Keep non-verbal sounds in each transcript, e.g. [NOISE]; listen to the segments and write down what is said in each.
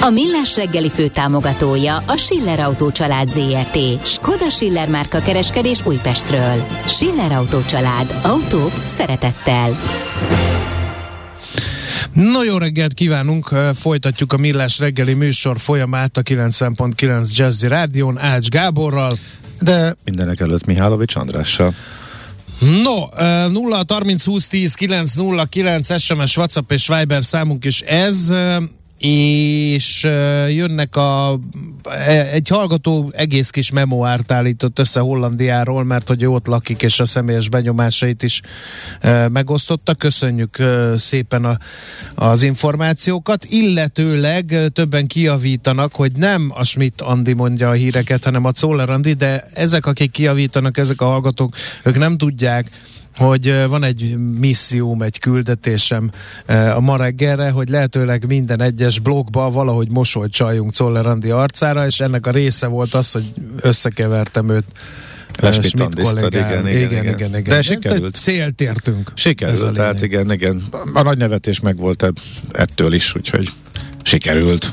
A Millás reggeli fő támogatója a Schiller Autó család ZRT. Skoda Schiller márka kereskedés Újpestről. Schiller Autó család. Autók szeretettel. No jó reggelt kívánunk, folytatjuk a Millás reggeli műsor folyamát a 90.9 Jazzy Rádión Ács Gáborral. De mindenek előtt Mihálovics Andrással. No, 0 30 20 10 9 0 9 SMS, WhatsApp és Viber számunk is ez és jönnek a e, egy hallgató egész kis memoárt állított össze Hollandiáról, mert hogy ott lakik, és a személyes benyomásait is megosztotta. Köszönjük szépen a, az információkat, illetőleg többen kiavítanak, hogy nem a Schmidt Andi mondja a híreket, hanem a Czoller Andi, de ezek, akik kiavítanak, ezek a hallgatók, ők nem tudják, hogy van egy misszióm, egy küldetésem a ma reggelre, hogy lehetőleg minden egyes blogba valahogy mosolyt csaljunk Czoller Andi arcára, és ennek a része volt az, hogy összekevertem őt Schmidt kollégám. Igen, igen, igen, igen, igen. De sikerült. Célt értünk. Sikerült, tehát igen, igen. A nagy nevetés meg volt ettől is, úgyhogy sikerült.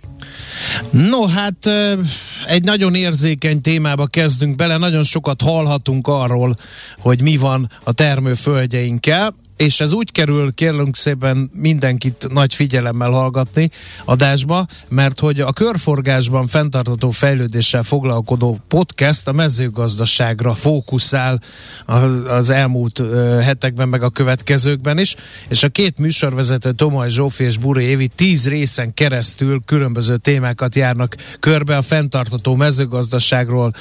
No, hát egy nagyon érzékeny témába kezdünk bele, nagyon sokat hallhatunk arról, hogy mi van a termőföldjeinkkel és ez úgy kerül, kérlünk szépen mindenkit nagy figyelemmel hallgatni adásba, mert hogy a körforgásban fenntartató fejlődéssel foglalkodó podcast a mezőgazdaságra fókuszál az elmúlt hetekben, meg a következőkben is, és a két műsorvezető Tomaj Zsófi és Buri Évi tíz részen keresztül különböző témákat járnak körbe a fenntartató mezőgazdaságról,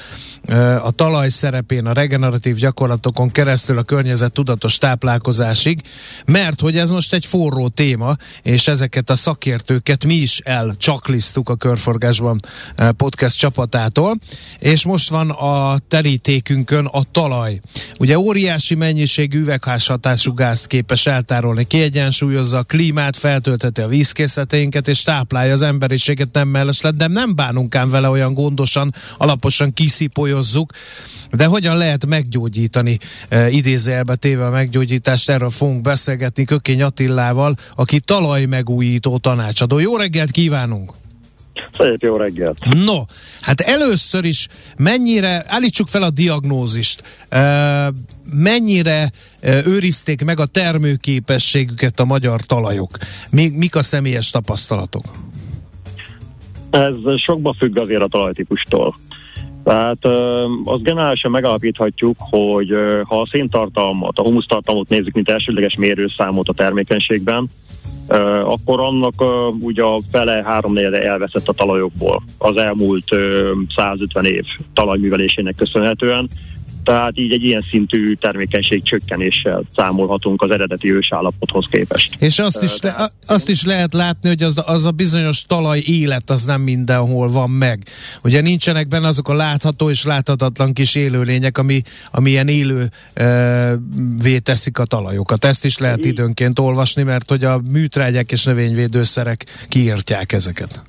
a talaj szerepén, a regeneratív gyakorlatokon keresztül a környezet tudatos táplálkozásig, másik, mert hogy ez most egy forró téma, és ezeket a szakértőket mi is elcsaklisztuk a Körforgásban eh, podcast csapatától, és most van a terítékünkön a talaj. Ugye óriási mennyiségű üvegházhatású gázt képes eltárolni, kiegyensúlyozza a klímát, feltölteti a vízkészleteinket, és táplálja az emberiséget nem mellesleg, de nem bánunk ám vele olyan gondosan, alaposan kiszipolyozzuk, de hogyan lehet meggyógyítani, e, idézőjelbe téve a meggyógyítást, erről fogunk beszélgetni Kökény Attillával, aki talajmegújító tanácsadó. Jó reggelt kívánunk! Szép jó reggelt! No, hát először is mennyire, állítsuk fel a diagnózist, mennyire őrizték meg a termőképességüket a magyar talajok? Mi, mik a személyes tapasztalatok? Ez sokba függ azért a talajtípustól. Tehát azt generálisan megalapíthatjuk, hogy ha a széntartalmat, a humusztartalmat nézzük, mint elsődleges mérőszámot a termékenységben, akkor annak ugye a fele háromnegyede elveszett a talajokból az elmúlt 150 év talajművelésének köszönhetően tehát így egy ilyen szintű termékenység csökkenéssel számolhatunk az eredeti ősállapothoz képest. És azt is, le, azt is lehet látni, hogy az, az a bizonyos talaj élet az nem mindenhol van meg. Ugye nincsenek benne azok a látható és láthatatlan kis élőlények, ami, ami ilyen élő e, teszik a talajokat. Ezt is lehet időnként olvasni, mert hogy a műtrágyák és növényvédőszerek kiírtják ezeket.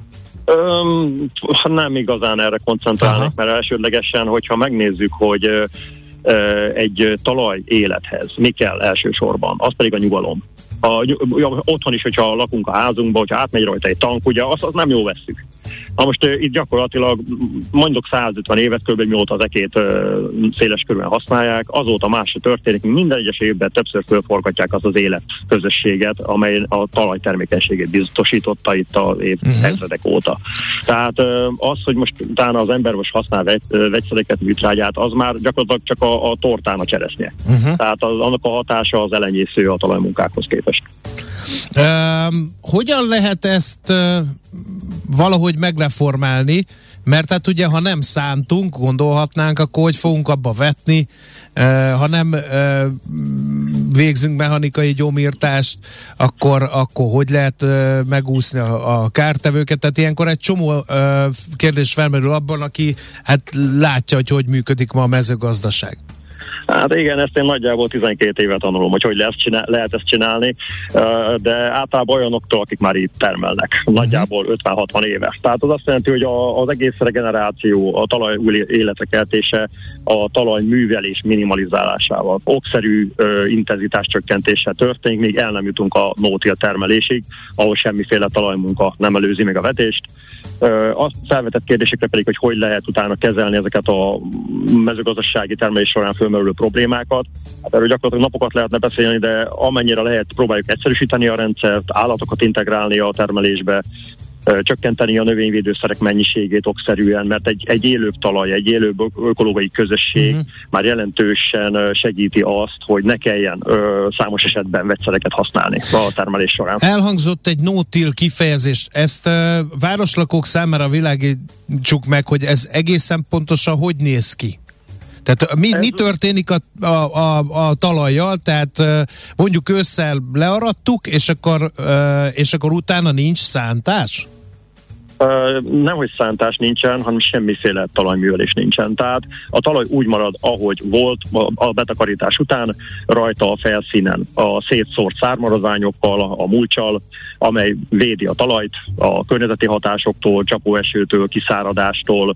Öm, nem igazán erre koncentrálnék, Aha. mert elsődlegesen, hogyha megnézzük, hogy ö, egy talaj élethez mi kell elsősorban, az pedig a nyugalom. A, otthon is, hogyha lakunk a házunkban, hogyha átmegy rajta egy tank, ugye azt, azt nem jó veszük. Na most itt gyakorlatilag mondok 150 évet, kb. mióta az ekét széles körben használják, azóta más történik, minden egyes évben többször fölforgatják az az élet közösséget, amely a talaj termékenységét biztosította itt az év uh-huh. óta. Tehát az, hogy most utána az ember most használ vegy, vegyszereket, műtrágyát, az már gyakorlatilag csak a, a tortán a cseresznye. Uh-huh. Tehát az, annak a hatása az elenyésző a talajmunkákhoz képest. Um, hogyan lehet ezt uh, valahogy megreformálni? Mert hát ugye, ha nem szántunk, gondolhatnánk, akkor hogy fogunk abba vetni, ha nem végzünk mechanikai gyomírtást, akkor, akkor hogy lehet megúszni a, a kártevőket? Tehát ilyenkor egy csomó kérdés felmerül abban, aki hát látja, hogy hogy működik ma a mezőgazdaság. Hát igen, ezt én nagyjából 12 éve tanulom, hogy hogy lehet, csinál, lehet ezt csinálni, de általában olyanoktól, akik már itt termelnek, nagyjából 50-60 éve. Tehát az azt jelenti, hogy az egész regeneráció, a talaj életrekeltése, a talaj művelés minimalizálásával, okszerű intenzitás csökkentése történik, még el nem jutunk a nótil termelésig, ahol semmiféle talajmunka nem előzi meg a vetést. Azt felvetett kérdésekre pedig, hogy hogy lehet utána kezelni ezeket a mezőgazdasági termelés során fölmerülő problémákat. Hát erről gyakorlatilag napokat lehetne beszélni, de amennyire lehet próbáljuk egyszerűsíteni a rendszert, állatokat integrálni a termelésbe, csökkenteni a növényvédőszerek mennyiségét okszerűen, mert egy, egy élőbb talaj, egy élőbb ökológiai közösség uh-huh. már jelentősen segíti azt, hogy ne kelljen ö, számos esetben vegyszereket használni a termelés során. Elhangzott egy no-till kifejezést. Ezt ö, városlakók számára világítsuk meg, hogy ez egészen pontosan hogy néz ki? Tehát mi, mi történik a, a, a, a talajjal? Tehát mondjuk ősszel learadtuk, és akkor, és akkor utána nincs szántás? nem, hogy szántás nincsen, hanem semmiféle talajművelés nincsen. Tehát a talaj úgy marad, ahogy volt a betakarítás után, rajta a felszínen a szétszórt szármaradványokkal, a mulcsal, amely védi a talajt a környezeti hatásoktól, csapóesőtől, kiszáradástól,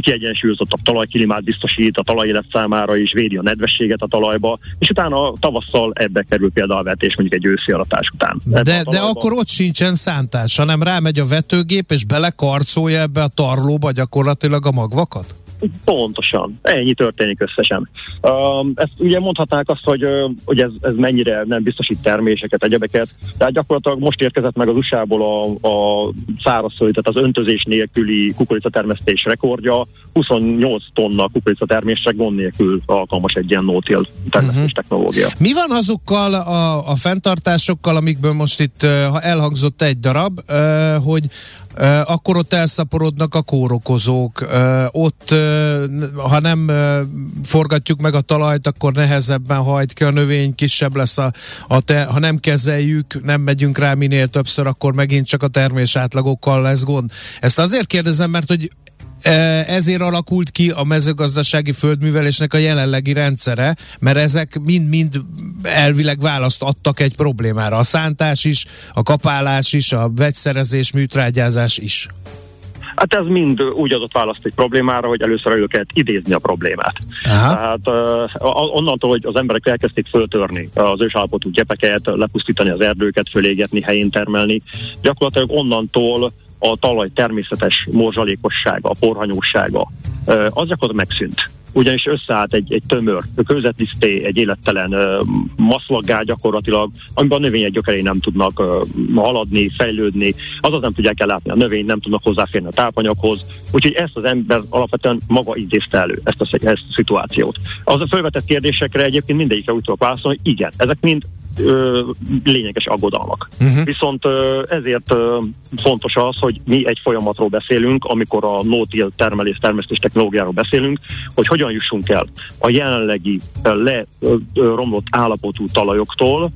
kiegyensúlyozottabb talajklimát biztosít a talajélet számára is, védi a nedvességet a talajba, és utána tavasszal ebbe kerül például a vetés mondjuk egy őszi aratás után. De, de akkor ott sincsen szántás, hanem rámegy a vetőgép, és belekarcolja ebbe a tarlóba gyakorlatilag a magvakat? Pontosan. Ennyi történik összesen. Uh, ezt ugye mondhatnák azt, hogy, hogy ez, ez mennyire nem biztosít terméseket, egyebeket, tehát gyakorlatilag most érkezett meg az USA-ból a, a szárazföld, tehát az öntözés nélküli kukoricatermesztés rekordja, 28 tonna kukoricatermésre gond nélkül alkalmas egy ilyen no-till termesztés uh-huh. technológia. Mi van azokkal a, a fenntartásokkal, amikből most itt elhangzott egy darab, hogy akkor ott elszaporodnak a kórokozók, ott ha nem forgatjuk meg a talajt, akkor nehezebben hajt ki a növény, kisebb lesz a, a te, ha nem kezeljük, nem megyünk rá minél többször, akkor megint csak a termés átlagokkal lesz gond. Ezt azért kérdezem, mert hogy ezért alakult ki a mezőgazdasági földművelésnek a jelenlegi rendszere, mert ezek mind-mind elvileg választ adtak egy problémára. A szántás is, a kapálás is, a vegyszerezés, műtrágyázás is. Hát ez mind úgy adott választ egy problémára, hogy először elő kellett idézni a problémát. Aha. Tehát uh, onnantól, hogy az emberek elkezdték föltörni az ősállapotú gyepeket, lepusztítani az erdőket, fölégetni, helyén termelni, gyakorlatilag onnantól a talaj természetes morzsalékossága, a porhanyósága, az gyakorlatilag megszűnt. Ugyanis összeállt egy, egy tömör, kőzetliszté, egy élettelen maszlaggá gyakorlatilag, amiben a növények gyökerei nem tudnak haladni, fejlődni, azaz nem tudják ellátni a növény, nem tudnak hozzáférni a tápanyaghoz, úgyhogy ezt az ember alapvetően maga intézte elő, ezt a, ezt a szituációt. Az a felvetett kérdésekre egyébként mindegyikre úgy tudok válaszolni, hogy igen, ezek mind ö, lényeges aggodalmak. Uh-huh. Viszont ö, ezért ö, fontos az, hogy mi egy folyamatról beszélünk, amikor a no-till termelés, termesztés technológiáról beszélünk, hogy hogyan jussunk el a jelenlegi leromlott állapotú talajoktól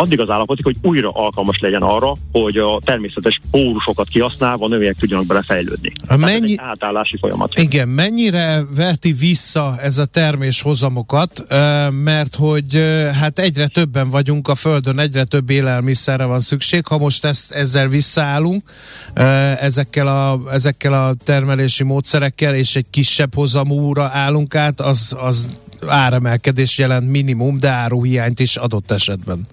addig az állapotig, hogy újra alkalmas legyen arra, hogy a természetes pórusokat kihasználva a növények tudjanak belefejlődni. Mennyi... Ez egy átállási folyamat. Igen, mennyire veti vissza ez a termés hozamokat, mert hogy hát egyre többen vagyunk a Földön, egyre több élelmiszerre van szükség, ha most ezt, ezzel visszaállunk, ezekkel a, ezekkel a termelési módszerekkel, és egy kisebb hozamúra állunk át, az, az áremelkedés jelent minimum, de áruhiányt is adott esetben.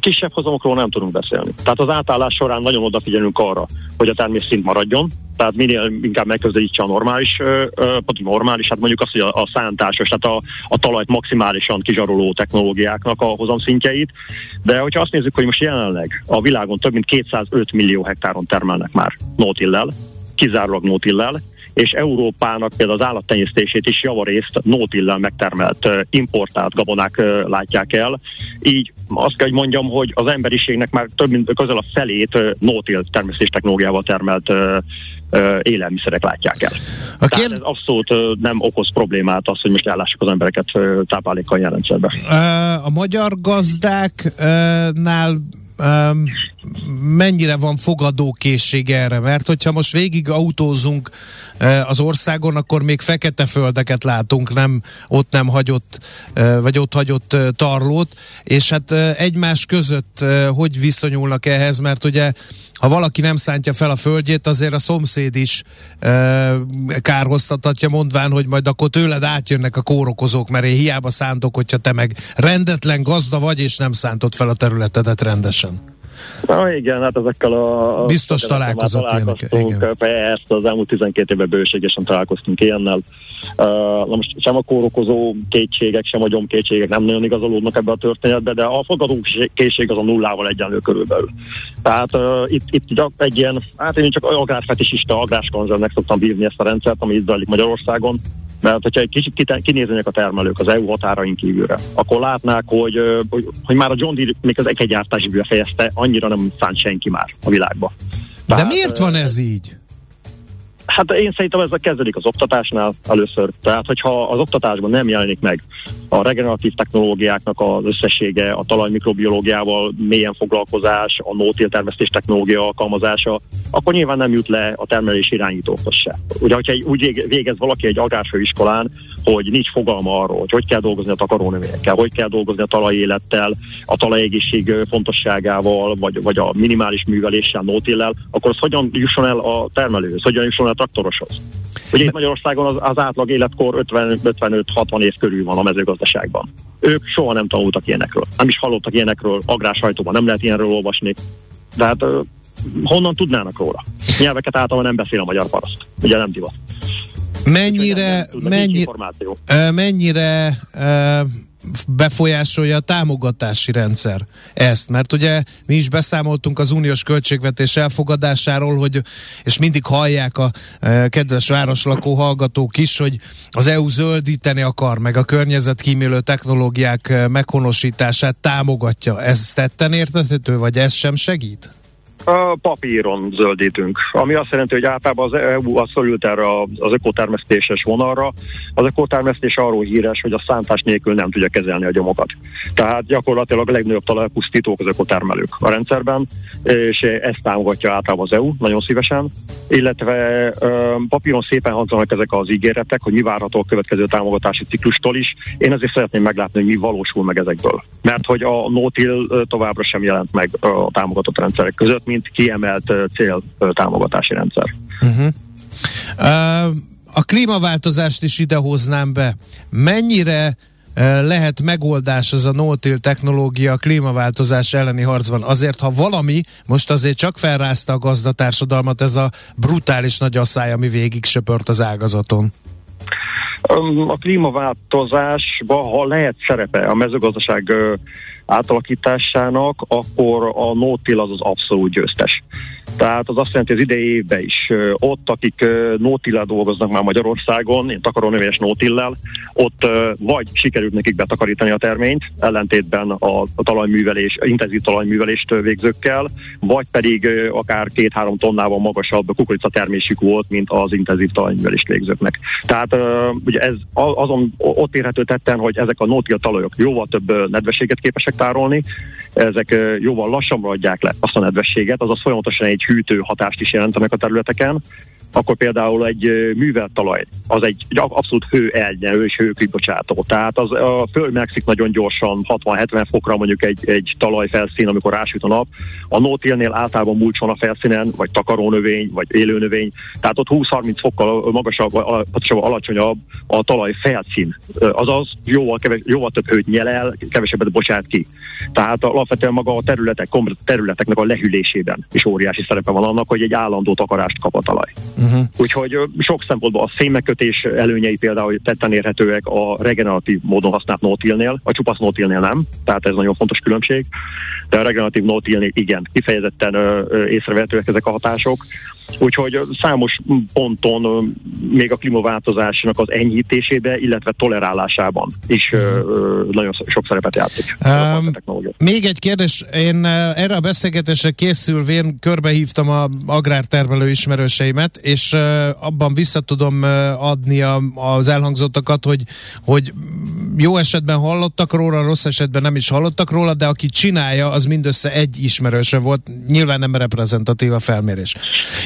Kisebb hozamokról nem tudunk beszélni. Tehát az átállás során nagyon odafigyelünk arra, hogy a termés szint maradjon, tehát minél inkább megközelítse a normális, uh, normális, hát mondjuk azt, hogy a, a szántásos, tehát a, a talajt maximálisan kizsaroló technológiáknak a hozamszintjeit, de hogyha azt nézzük, hogy most jelenleg a világon több mint 205 millió hektáron termelnek már nótillel, kizárólag nótillel, és Európának például az állattenyésztését is javarészt nótillel megtermelt importált gabonák látják el. Így azt kell, hogy mondjam, hogy az emberiségnek már több mint közel a felét nótill termesztés technológiával termelt élelmiszerek látják el. A kér... Tehát ez abszolút nem okoz problémát az, hogy most ellássuk az embereket táplálékkal jelentszerbe. A magyar gazdáknál mennyire van fogadókészség erre? Mert hogyha most végig autózunk az országon, akkor még fekete földeket látunk, nem, ott nem hagyott, vagy ott hagyott tarlót, és hát egymás között hogy viszonyulnak ehhez, mert ugye ha valaki nem szántja fel a földjét, azért a szomszéd is kárhoztatatja, mondván, hogy majd akkor tőled átjönnek a kórokozók, mert én hiába szántok, hogyha te meg rendetlen gazda vagy, és nem szántod fel a területedet rendesen. Na igen, hát ezekkel a... Biztos találkozott találkoztunk, persze, az elmúlt 12 évben bőségesen találkoztunk ilyennel. Uh, na most sem a kórokozó kétségek, sem a gyomkétségek nem nagyon igazolódnak ebbe a történetbe, de a fogadókészség az a nullával egyenlő körülbelül. Tehát uh, itt, itt egy ilyen, hát én csak agrárfetisista, agráskonzervnek szoktam bírni ezt a rendszert, ami itt zajlik Magyarországon. Mert hogyha egy kicsit kinéznének a termelők az EU határain kívülre, akkor látnák, hogy, hogy, hogy már a John Deere még az ekegyártási befejezte, annyira nem szánt senki már a világba. De Tehát, miért van ez így? Hát én szerintem ez kezdődik az oktatásnál először. Tehát, hogyha az oktatásban nem jelenik meg a regeneratív technológiáknak az összessége, a talajmikrobiológiával mélyen foglalkozás, a nótil termesztés technológia alkalmazása, akkor nyilván nem jut le a termelés irányítókhoz se. Ugye, hogyha úgy végez valaki egy agrárfőiskolán, hogy nincs fogalma arról, hogy hogy kell dolgozni a takarónövényekkel, hogy kell dolgozni a talajélettel, a talajegészség fontosságával, vagy, vagy a minimális műveléssel, nótillel, akkor az hogyan jusson el a termelőhöz, hogyan jusson el a traktoroshoz. Ugye itt Magyarországon az, az átlag életkor 55-60 év körül van a mezőgazdaságban. Ők soha nem tanultak ilyenekről. Nem is hallottak ilyenekről, agrásajtóban nem lehet ilyenről olvasni. De hát honnan tudnának róla? Nyelveket általában nem beszél a magyar paraszt. Ugye nem divat. Mennyire, mennyi, mennyire befolyásolja a támogatási rendszer ezt, mert ugye mi is beszámoltunk az uniós költségvetés elfogadásáról, hogy, és mindig hallják a e, kedves városlakó hallgatók is, hogy az EU zöldíteni akar, meg a környezetkímélő technológiák meghonosítását támogatja. Ez tetten értethető, vagy ez sem segít? Papíron zöldítünk, ami azt jelenti, hogy általában az EU az szorult erre az ökotermesztéses vonalra. Az ökotermesztés arról híres, hogy a szántás nélkül nem tudja kezelni a gyomokat. Tehát gyakorlatilag a legnagyobb talajpusztítók az ökotermelők a rendszerben, és ezt támogatja általában az EU nagyon szívesen, illetve papíron szépen hangzanak ezek az ígéretek, hogy mi várható a következő támogatási ciklustól is. Én ezért szeretném meglátni, hogy mi valósul meg ezekből. Mert hogy a no továbbra sem jelent meg a támogatott rendszerek között, mint kiemelt cél támogatási rendszer. Uh-huh. Uh, a klímaváltozást is idehoznám be. Mennyire lehet megoldás az a no technológia a klímaváltozás elleni harcban. Azért, ha valami, most azért csak felrázta a gazdatársadalmat ez a brutális nagy asszály, ami végig söpört az ágazaton. A klímaváltozásban, ha lehet szerepe a mezőgazdaság átalakításának, akkor a no az az abszolút győztes. Tehát az azt jelenti, az idei évben is ott, akik nótillel dolgoznak már Magyarországon, én takarónövényes nótillel, ott vagy sikerült nekik betakarítani a terményt, ellentétben a, talajművelés, intenzív talajművelést végzőkkel, vagy pedig akár két-három tonnával magasabb kukorica termésük volt, mint az intenzív talajművelést végzőknek. Tehát ugye ez azon ott érhető tetten, hogy ezek a nótil talajok jóval több nedvességet képesek tárolni, ezek jóval lassabbra adják le azt a nedvességet, azaz folyamatosan egy hűtő hatást is jelentenek a területeken, akkor például egy művelt talaj, az egy, egy abszolút hő elnyelő és hőkibocsátó. Tehát az, a föld megszik nagyon gyorsan, 60-70 fokra mondjuk egy, egy talajfelszín, amikor rásüt a nap. A nótélnél általában mulcs a felszínen, vagy takarónövény, vagy élőnövény. Tehát ott 20-30 fokkal magasabb, pontosabban alacsonyabb a talaj felszín. Azaz jóval, keves, jóval több hőt nyel el, kevesebbet bocsát ki. Tehát alapvetően maga a területek, területeknek a lehűlésében is óriási szerepe van annak, hogy egy állandó takarást kap a talaj. Uh-huh. Úgyhogy sok szempontból a szénmegkötés előnyei például tetten érhetőek a regeneratív módon használt nótilnél, a csupasz nótilnél nem, tehát ez nagyon fontos különbség, de a regeneratív nótilnél igen, kifejezetten észrevehetőek ezek a hatások. Úgyhogy számos ponton még a klímaváltozásnak az enyhítésébe, illetve tolerálásában is nagyon sok szerepet játszik. Um, még egy kérdés, én erre a beszélgetésre készülvén körbehívtam a agrártermelő ismerőseimet, és abban vissza tudom adni az elhangzottakat, hogy, hogy jó esetben hallottak róla, rossz esetben nem is hallottak róla, de aki csinálja, az mindössze egy ismerőse volt, nyilván nem reprezentatív a felmérés.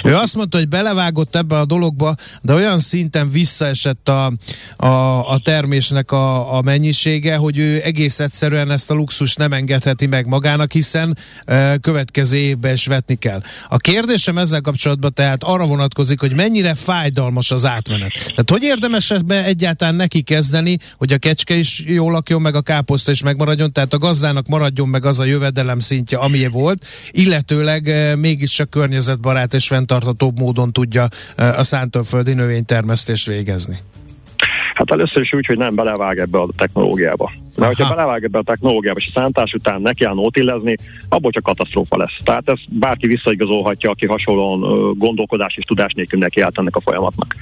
Ő azt mondta, hogy belevágott ebbe a dologba, de olyan szinten visszaesett a, a, a termésnek a, a mennyisége, hogy ő egész egyszerűen ezt a luxus nem engedheti meg magának, hiszen e, következő évben is vetni kell. A kérdésem ezzel kapcsolatban tehát arra vonatkozik, hogy mennyire fájdalmas az átmenet. Tehát hogy érdemes ebbe egyáltalán neki kezdeni, hogy a kecske is jól lakjon, meg a káposzta is megmaradjon, tehát a gazdának maradjon meg az a jövedelem szintje, ami volt, illetőleg e, mégiscsak környezetbarát és fenntarthatóbb módon tudja e, a szántóföldi növénytermesztést végezni. Hát először is úgy, hogy nem belevág ebbe a technológiába. Mert hogyha belevág ebbe a technológiába, és a szántás után neki áll nótillezni, abból csak katasztrófa lesz. Tehát ez bárki visszaigazolhatja, aki hasonlóan gondolkodás és tudás nélkül neki állt ennek a folyamatnak.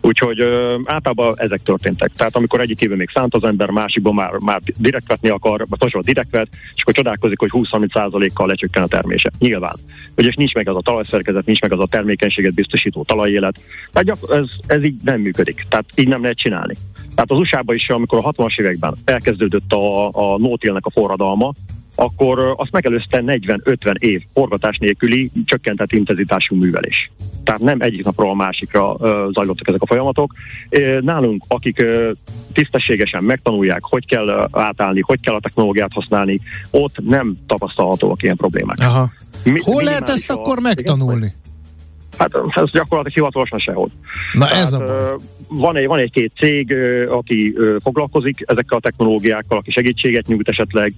Úgyhogy ö, általában ezek történtek. Tehát amikor egyik évben még szánt az ember, másikban már, már direkt vetni akar, vagy hasonló direkt vet, és akkor csodálkozik, hogy 20-30%-kal lecsökken a termése. Nyilván. Ugye nincs meg az a talajszerkezet, nincs meg az a termékenységet biztosító talajélet. Tehát ez, ez így nem működik. Tehát így nem lehet csinálni. Tehát az USA-ban is, amikor a 60-as években elkezdődött a, a nótélnek a forradalma, akkor azt megelőzte 40-50 év forgatás nélküli csökkentett intenzitású művelés. Tehát nem egyik napról a másikra uh, zajlottak ezek a folyamatok. Nálunk, akik uh, tisztességesen megtanulják, hogy kell átállni, hogy kell a technológiát használni, ott nem tapasztalhatóak ilyen problémák. Aha. Mi, Hol lehet ezt akkor megtanulni? Igen? Hát ez gyakorlatilag hivatalosan sehol. Na Tehát, ez a van egy, van egy-két cég, aki foglalkozik ezekkel a technológiákkal, aki segítséget nyújt esetleg,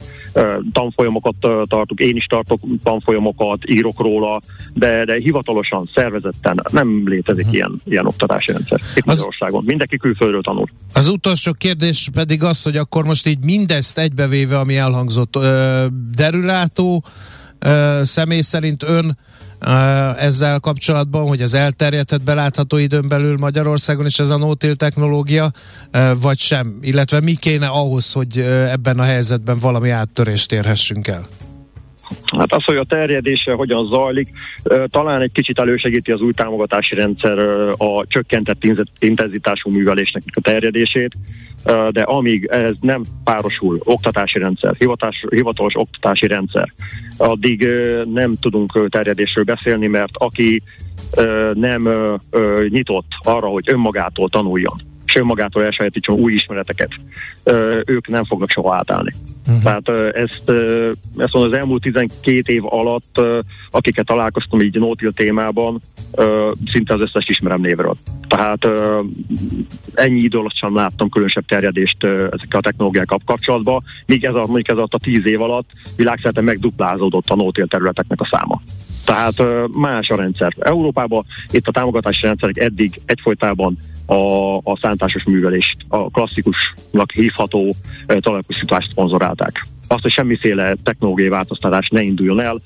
tanfolyamokat tartunk, én is tartok tanfolyamokat, írok róla, de, de hivatalosan, szervezetten nem létezik uh-huh. ilyen, ilyen oktatási rendszer itt az, Magyarországon. Mindenki külföldről tanul. Az utolsó kérdés pedig az, hogy akkor most így mindezt egybevéve, ami elhangzott, derülátó személy szerint ön ezzel kapcsolatban, hogy az elterjedhet belátható időn belül Magyarországon is ez a no technológia, vagy sem? Illetve mi kéne ahhoz, hogy ebben a helyzetben valami áttörést érhessünk el? Hát az, hogy a terjedése hogyan zajlik, talán egy kicsit elősegíti az új támogatási rendszer a csökkentett intenzitású művelésnek a terjedését, de amíg ez nem párosul oktatási rendszer, hivatás, hivatalos oktatási rendszer, addig nem tudunk terjedésről beszélni, mert aki nem nyitott arra, hogy önmagától tanuljon, és önmagától elsajátítson új ismereteket, ők nem fognak soha átállni. Uh-huh. Tehát ezt, ezt mondom, az elmúlt 12 év alatt, akiket találkoztam így Nótil témában, szinte az összes ismerem névről. Tehát ennyi idő alatt sem láttam különösebb terjedést ezekkel a technológiákkal kapcsolatban, míg ez a, mondjuk ez alatt a 10 év alatt világszerte megduplázódott a Nótil területeknek a száma. Tehát más a rendszer. Európában itt a támogatási rendszerek eddig egyfolytában a, a szántásos művelést, a klasszikusnak hívható e, talajpusztítást szponzorálták. Azt, hogy semmiféle technológiai változtatás ne induljon el,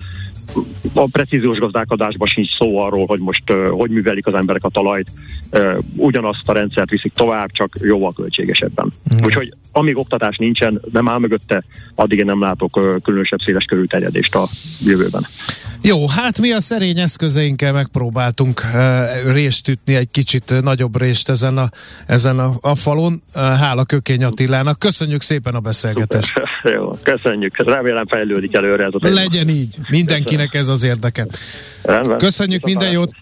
a precíziós gazdálkodásban sincs szó arról, hogy most uh, hogy művelik az emberek a talajt, uh, ugyanazt a rendszert viszik tovább, csak jóval költségesebben. Mm. Úgyhogy amíg oktatás nincsen, nem áll mögötte, addig én nem látok uh, különösebb széles körű terjedést a jövőben. Jó, hát mi a szerény eszközeinkkel megpróbáltunk uh, részt ütni egy kicsit nagyobb részt ezen a, ezen a, a falon. Uh, hála Kökény Attilának. Köszönjük szépen a beszélgetést. Super. [LAUGHS] Jó, köszönjük. Remélem fejlődik előre ez a téma. Legyen így. Mindenkinek ez az érdeke. Rendben. Köszönjük, minden jót.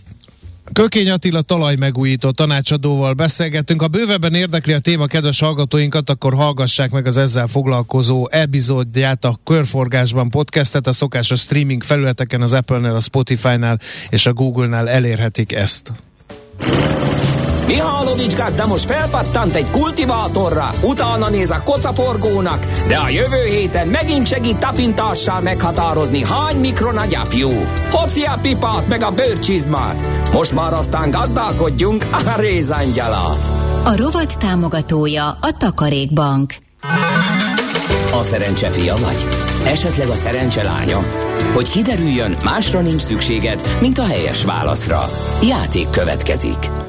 Kökény Attila talajmegújító tanácsadóval beszélgettünk. Ha bővebben érdekli a téma kedves hallgatóinkat, akkor hallgassák meg az ezzel foglalkozó epizódját a Körforgásban podcastet. A szokásos streaming felületeken az Apple-nél, a Spotify-nál és a Google-nál elérhetik ezt. Mihálovics gazda most felpattant egy kultivátorra, utána néz a kocaforgónak, de a jövő héten megint segít tapintással meghatározni, hány mikron a gyapjú. Hoci a pipát meg a bőrcsizmát. Most már aztán gazdálkodjunk a rézangyala. A rovat támogatója a Takarékbank. A szerencse fia vagy? Esetleg a szerencse lánya? Hogy kiderüljön, másra nincs szükséged, mint a helyes válaszra. Játék következik.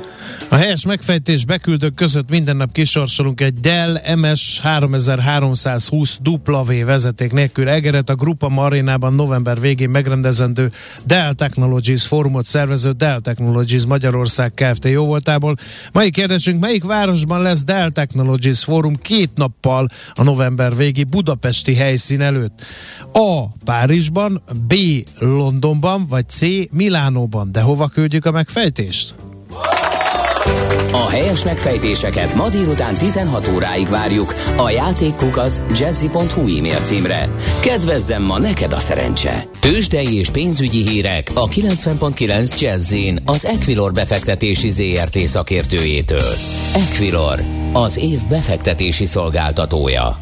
A helyes megfejtés beküldők között minden nap kisorsolunk egy Dell MS 3320 W vezeték nélkül egeret a Grupa Marinában november végén megrendezendő Dell Technologies fórumot szervező Dell Technologies Magyarország Kft. jóvoltából. Mai kérdésünk, melyik városban lesz Dell Technologies fórum két nappal a november végi budapesti helyszín előtt? A. Párizsban, B. Londonban, vagy C. Milánóban. De hova küldjük a megfejtést? A helyes megfejtéseket ma délután 16 óráig várjuk a játékkukac jazzy.hu e-mail címre. Kedvezzem ma neked a szerencse! Tőzsdei és pénzügyi hírek a 90.9 jazz az Equilor befektetési ZRT szakértőjétől. Equilor, az év befektetési szolgáltatója.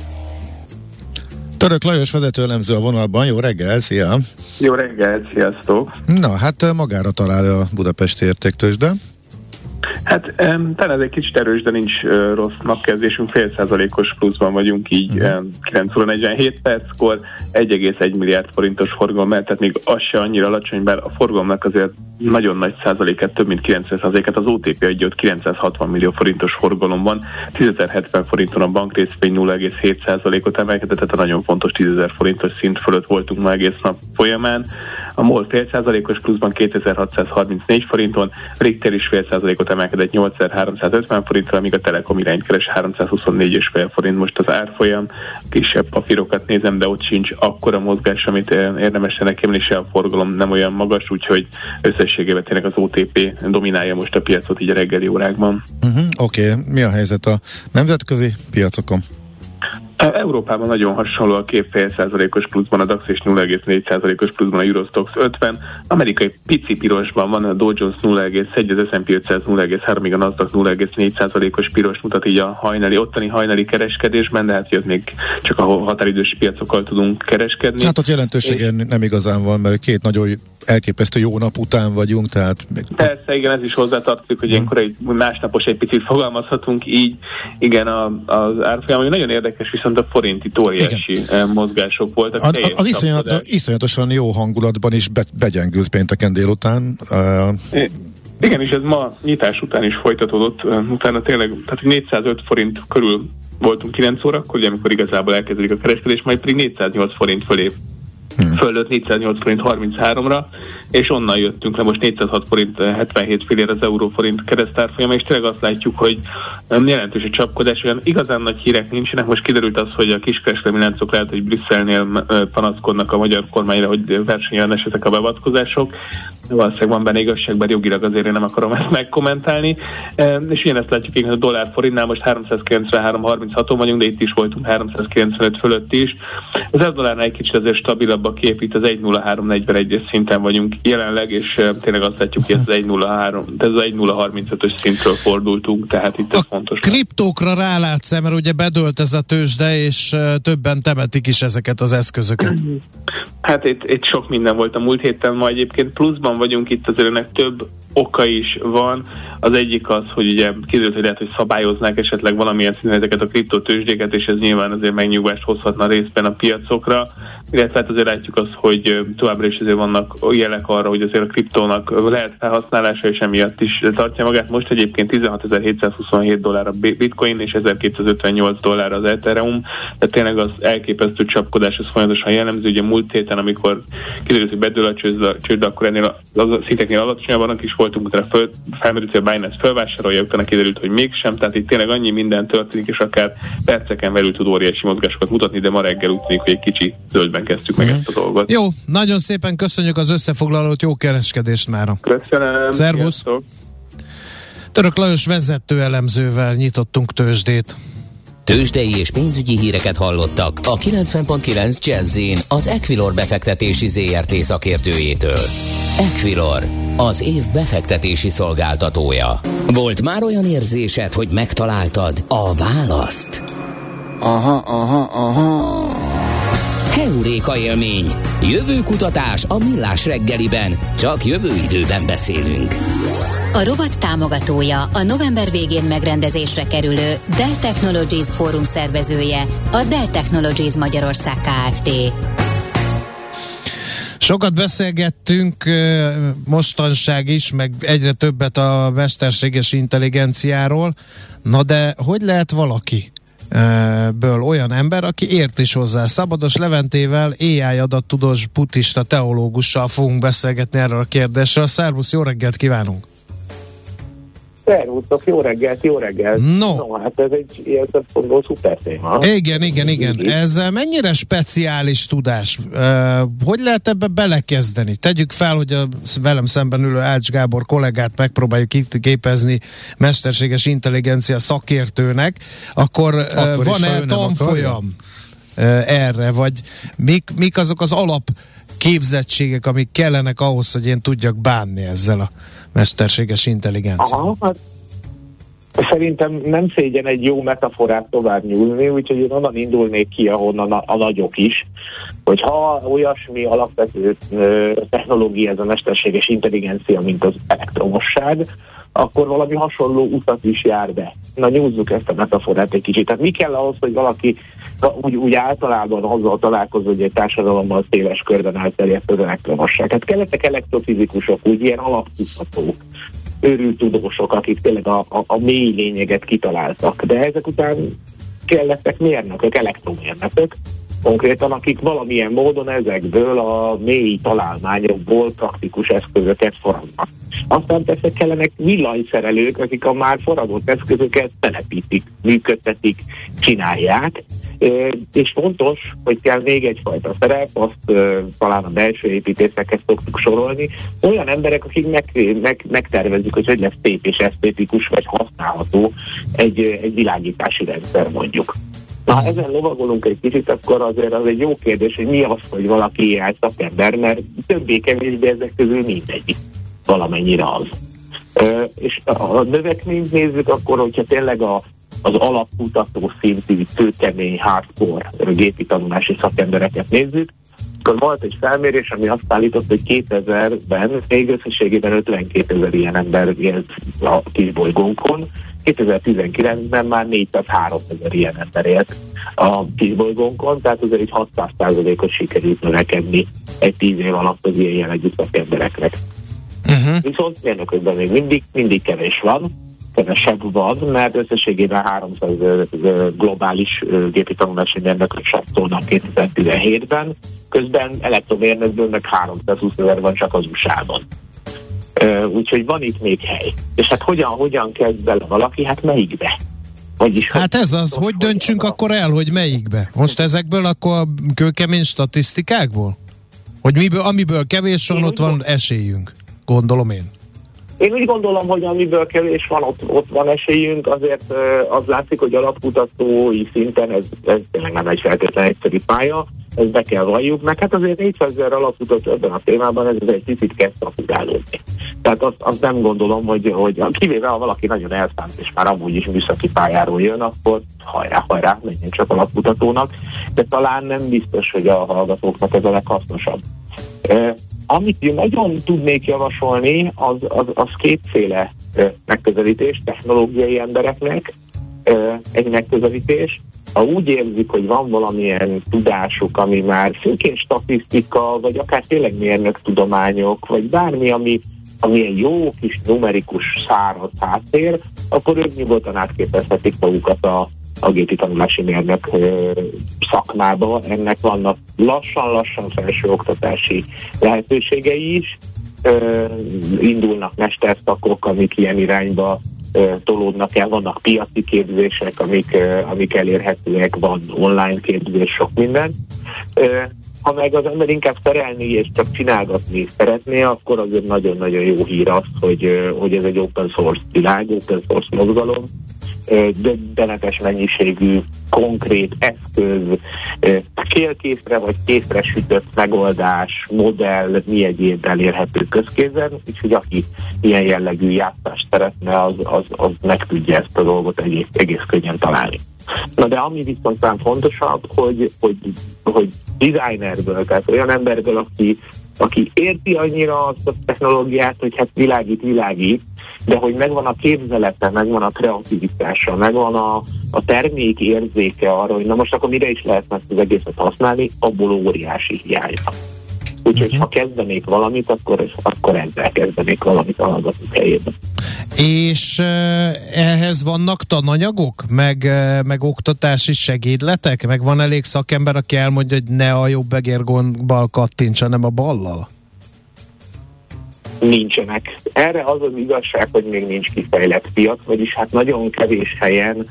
Török Lajos vezetőelemző a vonalban, jó reggel, szia! Jó reggel, sziasztok! Na, hát magára talál a Budapesti értéktősde. Hát um, talán ez egy kicsit erős, de nincs uh, rossz napkezdésünk, fél százalékos pluszban vagyunk így uh-huh. um, 9 óra 47 perckor, 1,1 milliárd forintos forgalom mellett, tehát még az se annyira alacsony, bár a forgalomnak azért nagyon nagy százaléket, több mint 90 százaléket az OTP adja, ott 960 millió forintos forgalom van, 10.070 forinton a bankrészvény 0,7 százalékot emelkedett, tehát a nagyon fontos 10.000 forintos szint fölött voltunk ma egész nap folyamán. A MOL fél százalékos pluszban 2634 forinton, Richter is fél százalékot emelkedett 8350 forintra, míg a Telekom irányt keres 324,5 forint most az árfolyam. Kisebb papírokat nézem, de ott sincs akkora mozgás, amit érdemes nekem is a forgalom nem olyan magas, úgyhogy összességében tényleg az OTP dominálja most a piacot így a reggeli órákban. Uh-huh, Oké, okay. mi a helyzet a nemzetközi piacokon? Európában nagyon hasonló a kép fél százalékos pluszban a DAX és 0,4 százalékos pluszban a Eurostox 50. Amerikai pici pirosban van a Dow Jones 0,1, az S&P 500 0,3, míg a Nasdaq 0,4 százalékos piros mutat így a hajnali, ottani hajnali kereskedésben, de hát jött még csak a határidős piacokkal tudunk kereskedni. Hát ott jelentősége és... nem igazán van, mert két nagyon elképesztő jó nap után vagyunk, tehát... Persze, igen, ez is hozzátartozik, hogy ilyenkor egy másnapos egy picit fogalmazhatunk így. Igen, a, az árfolyam, ami nagyon érdekes, viszont a forint itt óriási igen. Eh, mozgások voltak. A, az iszonyat, iszonyatosan jó hangulatban is be, begyengült pénteken délután. Uh, igen, és ez ma nyitás után is folytatódott, utána tényleg, tehát 405 forint körül voltunk 9 órakor, ugye amikor igazából elkezdődik a kereskedés, majd pedig 408 forint fölé fölött 408 forint 33-ra, és onnan jöttünk le most 406 forint 77 fillér az euró forint keresztárfolyam, és tényleg azt látjuk, hogy jelentős a csapkodás, olyan igazán nagy hírek nincsenek. Most kiderült az, hogy a kiskereskedelmi láncok lehet, hogy Brüsszelnél panaszkodnak a magyar kormányra, hogy versenyellenes ezek a beavatkozások. Valószínűleg van benne igazság, bár jogilag azért én nem akarom ezt megkommentálni. És ilyen ezt látjuk, hogy a dollár forintnál most 393-36-on vagyunk, de itt is voltunk 395 fölött is. Az ez dollárnál egy kicsit azért stabilabb a kép, itt az 1.0341-es szinten vagyunk jelenleg, és tényleg azt látjuk, hogy ez az 1.03, ez az 1.035-ös szintről fordultunk, tehát itt ez a fontos. kriptókra rálátsz mert ugye bedölt ez a tőzsde, és többen temetik is ezeket az eszközöket. Hát itt, itt sok minden volt a múlt héten, ma egyébként pluszban vagyunk, itt azért ennek több oka is van. Az egyik az, hogy ugye kiderült, hogy lehet, hogy szabályoznák esetleg valamilyen szinten ezeket a kriptotőzsdéket, és ez nyilván azért megnyugvást hozhatna részben a piacokra. Illetve hát azért látjuk azt, hogy továbbra is azért vannak jelek arra, hogy azért a kriptónak lehet felhasználása, és emiatt is tartja magát. Most egyébként 16.727 dollár a bitcoin, és 1258 dollár az Ethereum. Tehát tényleg az elképesztő csapkodás, az folyamatosan jellemző. Ugye múlt héten, amikor kiderült, hogy bedől a csőd, akkor ennél a, a szinteknél alacsonyabban is voltunk, utána föl, felmerült, hogy a Binance felvásárolja, utána kiderült, hogy mégsem, tehát itt tényleg annyi minden történik, és akár perceken belül tud óriási mozgásokat mutatni, de ma reggel úgy tűnik, hogy egy kicsi zöldben kezdtük meg mm. ezt a dolgot. Jó, nagyon szépen köszönjük az összefoglalót, jó kereskedést már. Köszönöm. Szervusz. Sziasztok. Török Lajos vezető elemzővel nyitottunk tőzsdét. Tőzsdei és pénzügyi híreket hallottak a 90.9 jazz az Equilor befektetési ZRT szakértőjétől. Equilor, az év befektetési szolgáltatója. Volt már olyan érzésed, hogy megtaláltad a választ? Aha, aha, aha. Heuréka élmény. Jövő kutatás a millás reggeliben. Csak jövő időben beszélünk. A rovat támogatója, a november végén megrendezésre kerülő Dell Technologies Fórum szervezője, a Dell Technologies Magyarország Kft. Sokat beszélgettünk mostanság is, meg egyre többet a mesterséges intelligenciáról. Na de hogy lehet valaki ből olyan ember, aki ért is hozzá. Szabados Leventével, AI adattudós buddhista teológussal fogunk beszélgetni erről a kérdésről. Szervusz, jó reggelt kívánunk! Szervusztok, jó reggelt, jó reggelt. No. no hát ez egy ilyen szempontból szuper téma. Igen, igen, igen. Ez mennyire speciális tudás? Hogy lehet ebbe belekezdeni? Tegyük fel, hogy a velem szemben ülő Ács Gábor kollégát megpróbáljuk képezni mesterséges intelligencia szakértőnek, akkor, akkor van-e tanfolyam erre, vagy mik, mik azok az alap képzettségek, amik kellenek ahhoz, hogy én tudjak bánni ezzel a mesterséges intelligenciával? hát Szerintem nem szégyen egy jó metaforát tovább nyúlni, úgyhogy én onnan indulnék ki, ahonnan a, a nagyok is, hogy ha olyasmi alapvető technológia ez a mesterséges intelligencia, mint az elektromosság, akkor valami hasonló utat is jár be. Na nyúzzuk ezt a metaforát egy kicsit. Tehát mi kell ahhoz, hogy valaki úgy, úgy általában azzal találkozó, hogy egy társadalommal széles körben elterjedt az elektromosság. Hát kellettek elektrofizikusok, úgy ilyen alapkutatók, őrült tudósok, akik tényleg a, a, a mély lényeget kitaláltak. De ezek után kellettek mérnökök, elektromérnökök, konkrétan, akik valamilyen módon ezekből a mély találmányokból praktikus eszközöket forognak. Aztán persze kellenek villanyszerelők, akik a már forradott eszközöket telepítik, működtetik, csinálják, és fontos, hogy kell még egyfajta szerep, azt talán a belső építészekhez szoktuk sorolni, olyan emberek, akik meg, meg, megtervezik, hogy hogy lesz szép és esztétikus, vagy használható egy, egy világítási rendszer mondjuk. Na, ha ezen lovagolunk egy kicsit, akkor azért az egy jó kérdés, hogy mi az, hogy valaki ilyen szakember, mert többé-kevésbé ezek közül mindegy valamennyire az. Ö, és a növekményt nézzük, akkor, hogyha tényleg a, az alapkutató szintű, tőkemény, hardcore gépi tanulási szakembereket nézzük, akkor volt egy felmérés, ami azt állított, hogy 2000-ben még összességében 52 ezer ilyen ember élt a kisbolygónkon, 2019-ben már 403 ezer ilyen ember élt a kisbolygónkon, tehát azért egy 600 os sikerült növekedni egy 10 év alatt az ilyen jellegű szakembereknek. Uh-huh. Viszont mérnökökben még mindig, mindig kevés van, kevesebb van, mert összességében 300 globális gépi tanulási mérnököt satszolnak 2017-ben, közben elektromérnökből meg 320 ezer van csak az USA-ban. Úgyhogy van itt még hely. És hát hogyan, hogyan kezd bele valaki? Hát melyikbe? Vagyis, hát ez az, hogy döntsünk akkor el, hogy melyikbe? Most ezekből akkor a kőkemény statisztikákból? Hogy miből, amiből kevés van, ott van esélyünk, gondolom én. Én úgy gondolom, hogy amiből kevés van, ott, ott van esélyünk, azért az látszik, hogy alapkutatói szinten ez, ez tényleg nem egy feltétlenül egyszerű pálya, ezt be kell valljuk, meg hát azért 400 ezer alapkutató ebben a témában ez egy picit kezd fugálódni. Tehát azt, azt nem gondolom, hogy, hogy kivéve ha valaki nagyon elszánt, és már amúgy is műszaki pályáról jön, akkor hajrá, hajrá, menjen csak alapkutatónak, de talán nem biztos, hogy a hallgatóknak ez a leghasznosabb. Amit én nagyon tudnék javasolni, az, az, az kétféle megközelítés technológiai embereknek, egy megközelítés. Ha úgy érzik, hogy van valamilyen tudásuk, ami már főként statisztika, vagy akár tényleg mérnök tudományok, vagy bármi, ami, ami egy jó kis numerikus száraz háttér, akkor ők nyugodtan átképezhetik magukat a, a gépi tanulási mérnök szakmába. Ennek vannak lassan-lassan felsőoktatási lehetőségei is, indulnak mesterszakok, amik ilyen irányba tolódnak el, vannak piaci képzések, amik, amik elérhetőek, van online képzés, sok minden. Ha meg az ember inkább szerelni és csak csinálgatni szeretné, akkor azért nagyon-nagyon jó hír az, hogy, hogy ez egy open source világ, open source mozgalom, döbbenetes mennyiségű konkrét eszköz, ö, kélkészre vagy készre sütött megoldás, modell, mi egyéb elérhető közkézen, úgyhogy aki ilyen jellegű játszást szeretne, az, az, az meg tudja ezt a dolgot egész, egész könnyen találni. Na de ami viszont talán fontosabb, hogy, hogy, hogy designerből, tehát olyan emberből, aki, aki érti annyira azt a technológiát, hogy hát világít, világít, de hogy megvan a képzelete, megvan a kreativitása, megvan a, a termék érzéke arra, hogy na most akkor mire is lehetne ezt az egészet használni, abból óriási hiány van. Úgyhogy uh-huh. ha kezdenék valamit, akkor, akkor ezzel kezdenék valamit a hallgatók helyében. És ehhez vannak tananyagok, meg, meg oktatási segédletek? Meg van elég szakember, aki elmondja, hogy ne a jobb egérgombal kattints, hanem a ballal? Nincsenek. Erre az az igazság, hogy még nincs kifejlett piac, vagyis hát nagyon kevés helyen,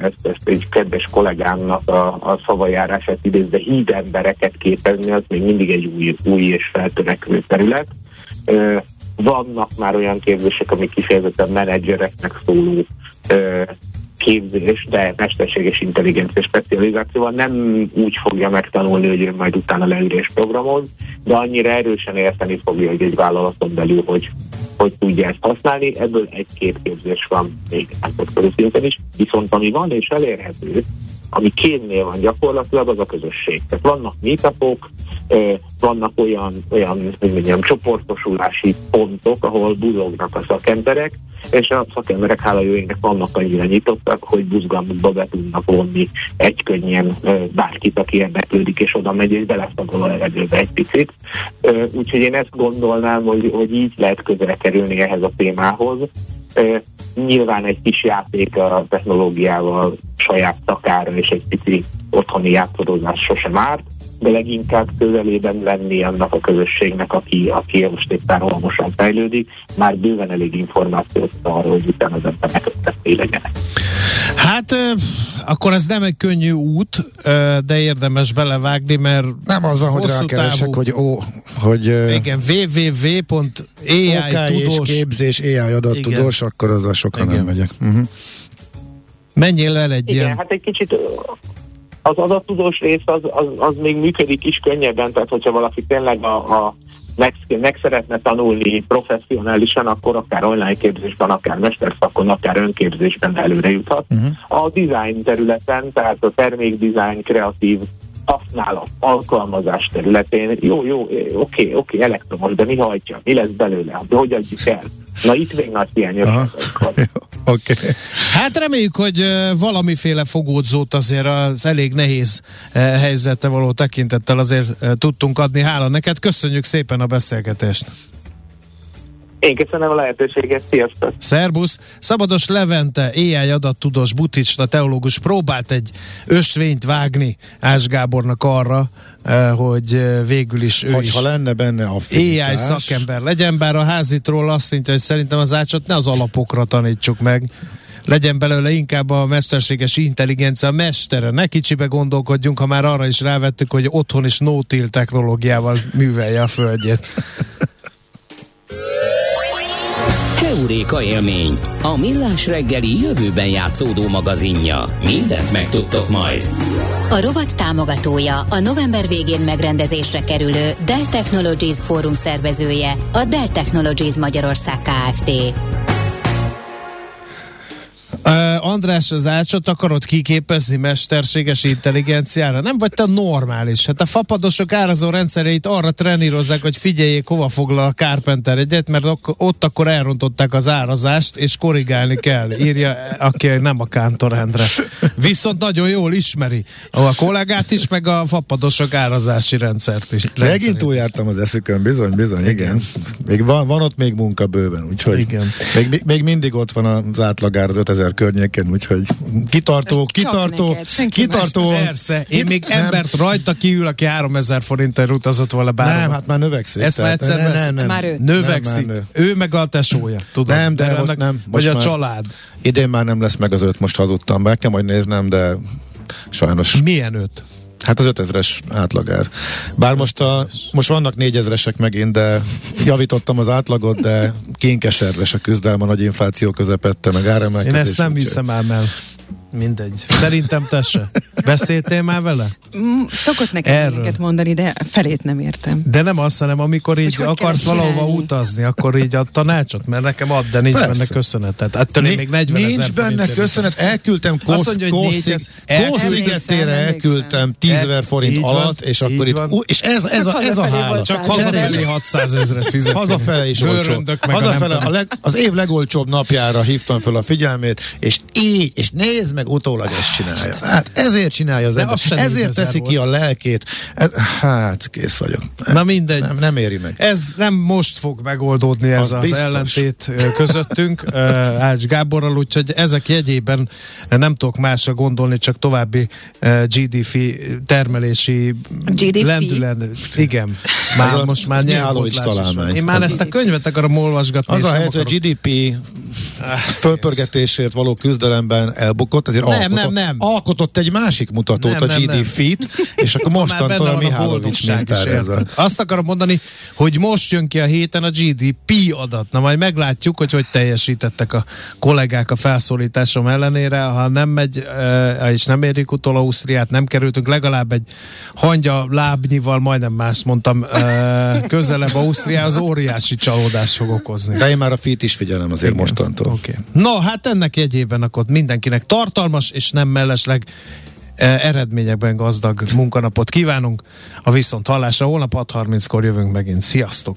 ezt, ezt egy kedves kollégámnak a, a szavajárását idézve, híd embereket képezni, az még mindig egy új, új és feltörekvő terület. Vannak már olyan képzések, amik kifejezetten menedzsereknek szóló képzés, de mesterséges intelligencia specializációval nem úgy fogja megtanulni, hogy ő majd utána leülés programoz, de annyira erősen érteni fogja, hogy egy vállalaton belül, hogy hogy tudja ezt használni. Ebből egy-két képzés van még nemzetközi szinten is, viszont ami van és elérhető, ami kénnél van gyakorlatilag, az a közösség. Tehát vannak meetupok, vannak olyan, olyan hogy mondjam, csoportosulási pontok, ahol buzognak a szakemberek, és a szakemberek hála jó égnek vannak annyira nyitottak, hogy buzgalmukba be tudnak vonni egy könnyen bárkit, aki érdeklődik, és oda megy, és beleszagol a levegőbe egy picit. Úgyhogy én ezt gondolnám, hogy, hogy így lehet közel kerülni ehhez a témához. Nyilván egy kis játék a technológiával saját szakára és egy pici otthoni játszadozás sosem árt, de leginkább közelében lenni annak a közösségnek, aki, aki most éppen rohamosan fejlődik, már bőven elég információt arról, hogy utána az emberek összeszé legyenek. Hát akkor ez nem egy könnyű út, de érdemes belevágni, mert nem az van, hogy rákeresek, távú... hogy, ó, hogy igen, www.ai és képzés, AI adattudós, akkor az a sokan igen. nem megyek. Uh-huh. Menjél el egy igen, ilyen... hát egy kicsit az adattudós rész az, az, az még működik is könnyebben, tehát hogyha valaki tényleg a, a meg, meg szeretne tanulni professzionálisan, akkor akár online képzésben, akár mesterszakon, akár önképzésben előre juthat. Uh-huh. A design területen, tehát a termékdesign, kreatív használat, alkalmazás területén, jó, jó, oké, oké, oké, elektromos, de mi hajtja, mi lesz belőle, de hogy adjuk el? Na itt még nagy hiány [LAUGHS] Oké. Okay. Hát reméljük, hogy valamiféle fogódzót azért az elég nehéz helyzete való tekintettel azért tudtunk adni. Hála neked, köszönjük szépen a beszélgetést. Én köszönöm a lehetőséget, sziasztok! Szerbusz! Szabados Levente, AI adattudós buticsta teológus próbált egy ösvényt vágni Ás Gábornak arra, eh, hogy eh, végül is ő Hogyha is lenne benne a. AI szakember legyen, bár a házitról azt mondja, hogy szerintem az ácsot ne az alapokra tanítsuk meg, legyen belőle inkább a mesterséges intelligencia mestere. Ne kicsibe gondolkodjunk, ha már arra is rávettük, hogy otthon is no technológiával művelje a földjét. [LAUGHS] Heuréka élmény, a millás reggeli jövőben játszódó magazinja. Mindent megtudtok majd. A rovat támogatója, a november végén megrendezésre kerülő Dell Technologies Fórum szervezője, a Dell Technologies Magyarország Kft. Uh, András, az ácsot akarod kiképezni mesterséges intelligenciára? Nem vagy te normális? Hát a fapadosok árazó rendszereit arra trenírozzák, hogy figyeljék, hova foglal a Carpenter egyet, mert ott akkor elrontották az árazást, és korrigálni kell. Írja, aki nem a Kántor Endre. Viszont nagyon jól ismeri a kollégát is, meg a fapadosok árazási rendszert is. Megint túljártam az eszükön, bizony, bizony, igen. igen. Még van, van ott még munka bőven, úgyhogy igen. Még, még mindig ott van az átlagár az 5000 környéken, úgyhogy kitartó, Csak kitartó, neked, kitartó. Persze, én még Nem. embert rajta kívül, aki 3000 forintért utazott volna bárhova. Nem, hát már növekszik. Ezt már egyszer ne- ne- nem. Már őt. Növekszik. Nem, már ő meg a tesója, tudod. Nem, de most annak- nem. Vagy Most a már- család. Idén már nem lesz meg az öt, most hazudtam. Be kell majd néznem, de sajnos. Milyen öt? Hát az 5000-es átlagár. Bár most, a, most vannak 4000-esek megint, de javítottam az átlagot, de kénkeserves a küzdelem a nagy infláció közepette, meg Én áremelkedés. ezt nem hiszem ám el. Mindegy. Szerintem te se. Beszéltél már vele? Mm, Szokott nekem Erről. ilyeneket mondani, de felét nem értem. De nem azt, hanem amikor így hogy akarsz valahova csinálni. utazni, akkor így a tanácsot, mert nekem ad, de nincs Persze. benne köszönetet. Ettől Ni- még 40 Nincs ezer benne köszönet, elküldtem Kószigetére elküldtem 10 ezer forint alatt, és akkor itt, és ez, ez, a, ez a hála. Csak száz hazafelé ezer. 600 ezeret fizetni. Hazafele is olcsó. Hazafele a leg, az év legolcsóbb napjára hívtam föl a figyelmét, és így, és nézd meg, utólag ezt csinálja. Hát ezért csinálja az De ember. Ezért 4000 teszi ki volt. a lelkét. Ez, hát, kész vagyok. Na mindegy. Nem, nem éri meg. Ez nem most fog megoldódni ez Az az, biztos. ellentét közöttünk Ács Gáborral, úgyhogy ezek jegyében nem tudok másra gondolni, csak további GDP termelési GDP? lendület. Igen, már a most már nyelvbotlás is találmány. Én már ezt a könyvet akarom olvasgatni. Az a helyzet, hogy GDP fölpörgetésért való küzdelemben elbukott, ezért Nem, alkotott, nem, nem. alkotott egy másik mutatót, Nem, a. GDP-t, és akkor [LAUGHS] mostantól a Mihálovics boldogság is, mintára ez a... érted? Azt akarom mondani, hogy most jön ki a héten a GDP adat. Na majd meglátjuk, hogy hogy teljesítettek a kollégák a felszólításom ellenére. Ha nem megy, eh, és nem érik utol Ausztriát, nem kerültünk legalább egy hangya lábnyival, majdnem más mondtam, közelebb Ausztriához, óriási csalódást fog okozni. De én már a fit is figyelem azért Igen. mostantól. Okay. No, hát ennek jegyében akkor mindenkinek tartalmas és nem mellesleg eredményekben gazdag munkanapot kívánunk. A viszont hallásra holnap 6.30-kor jövünk megint. Sziasztok!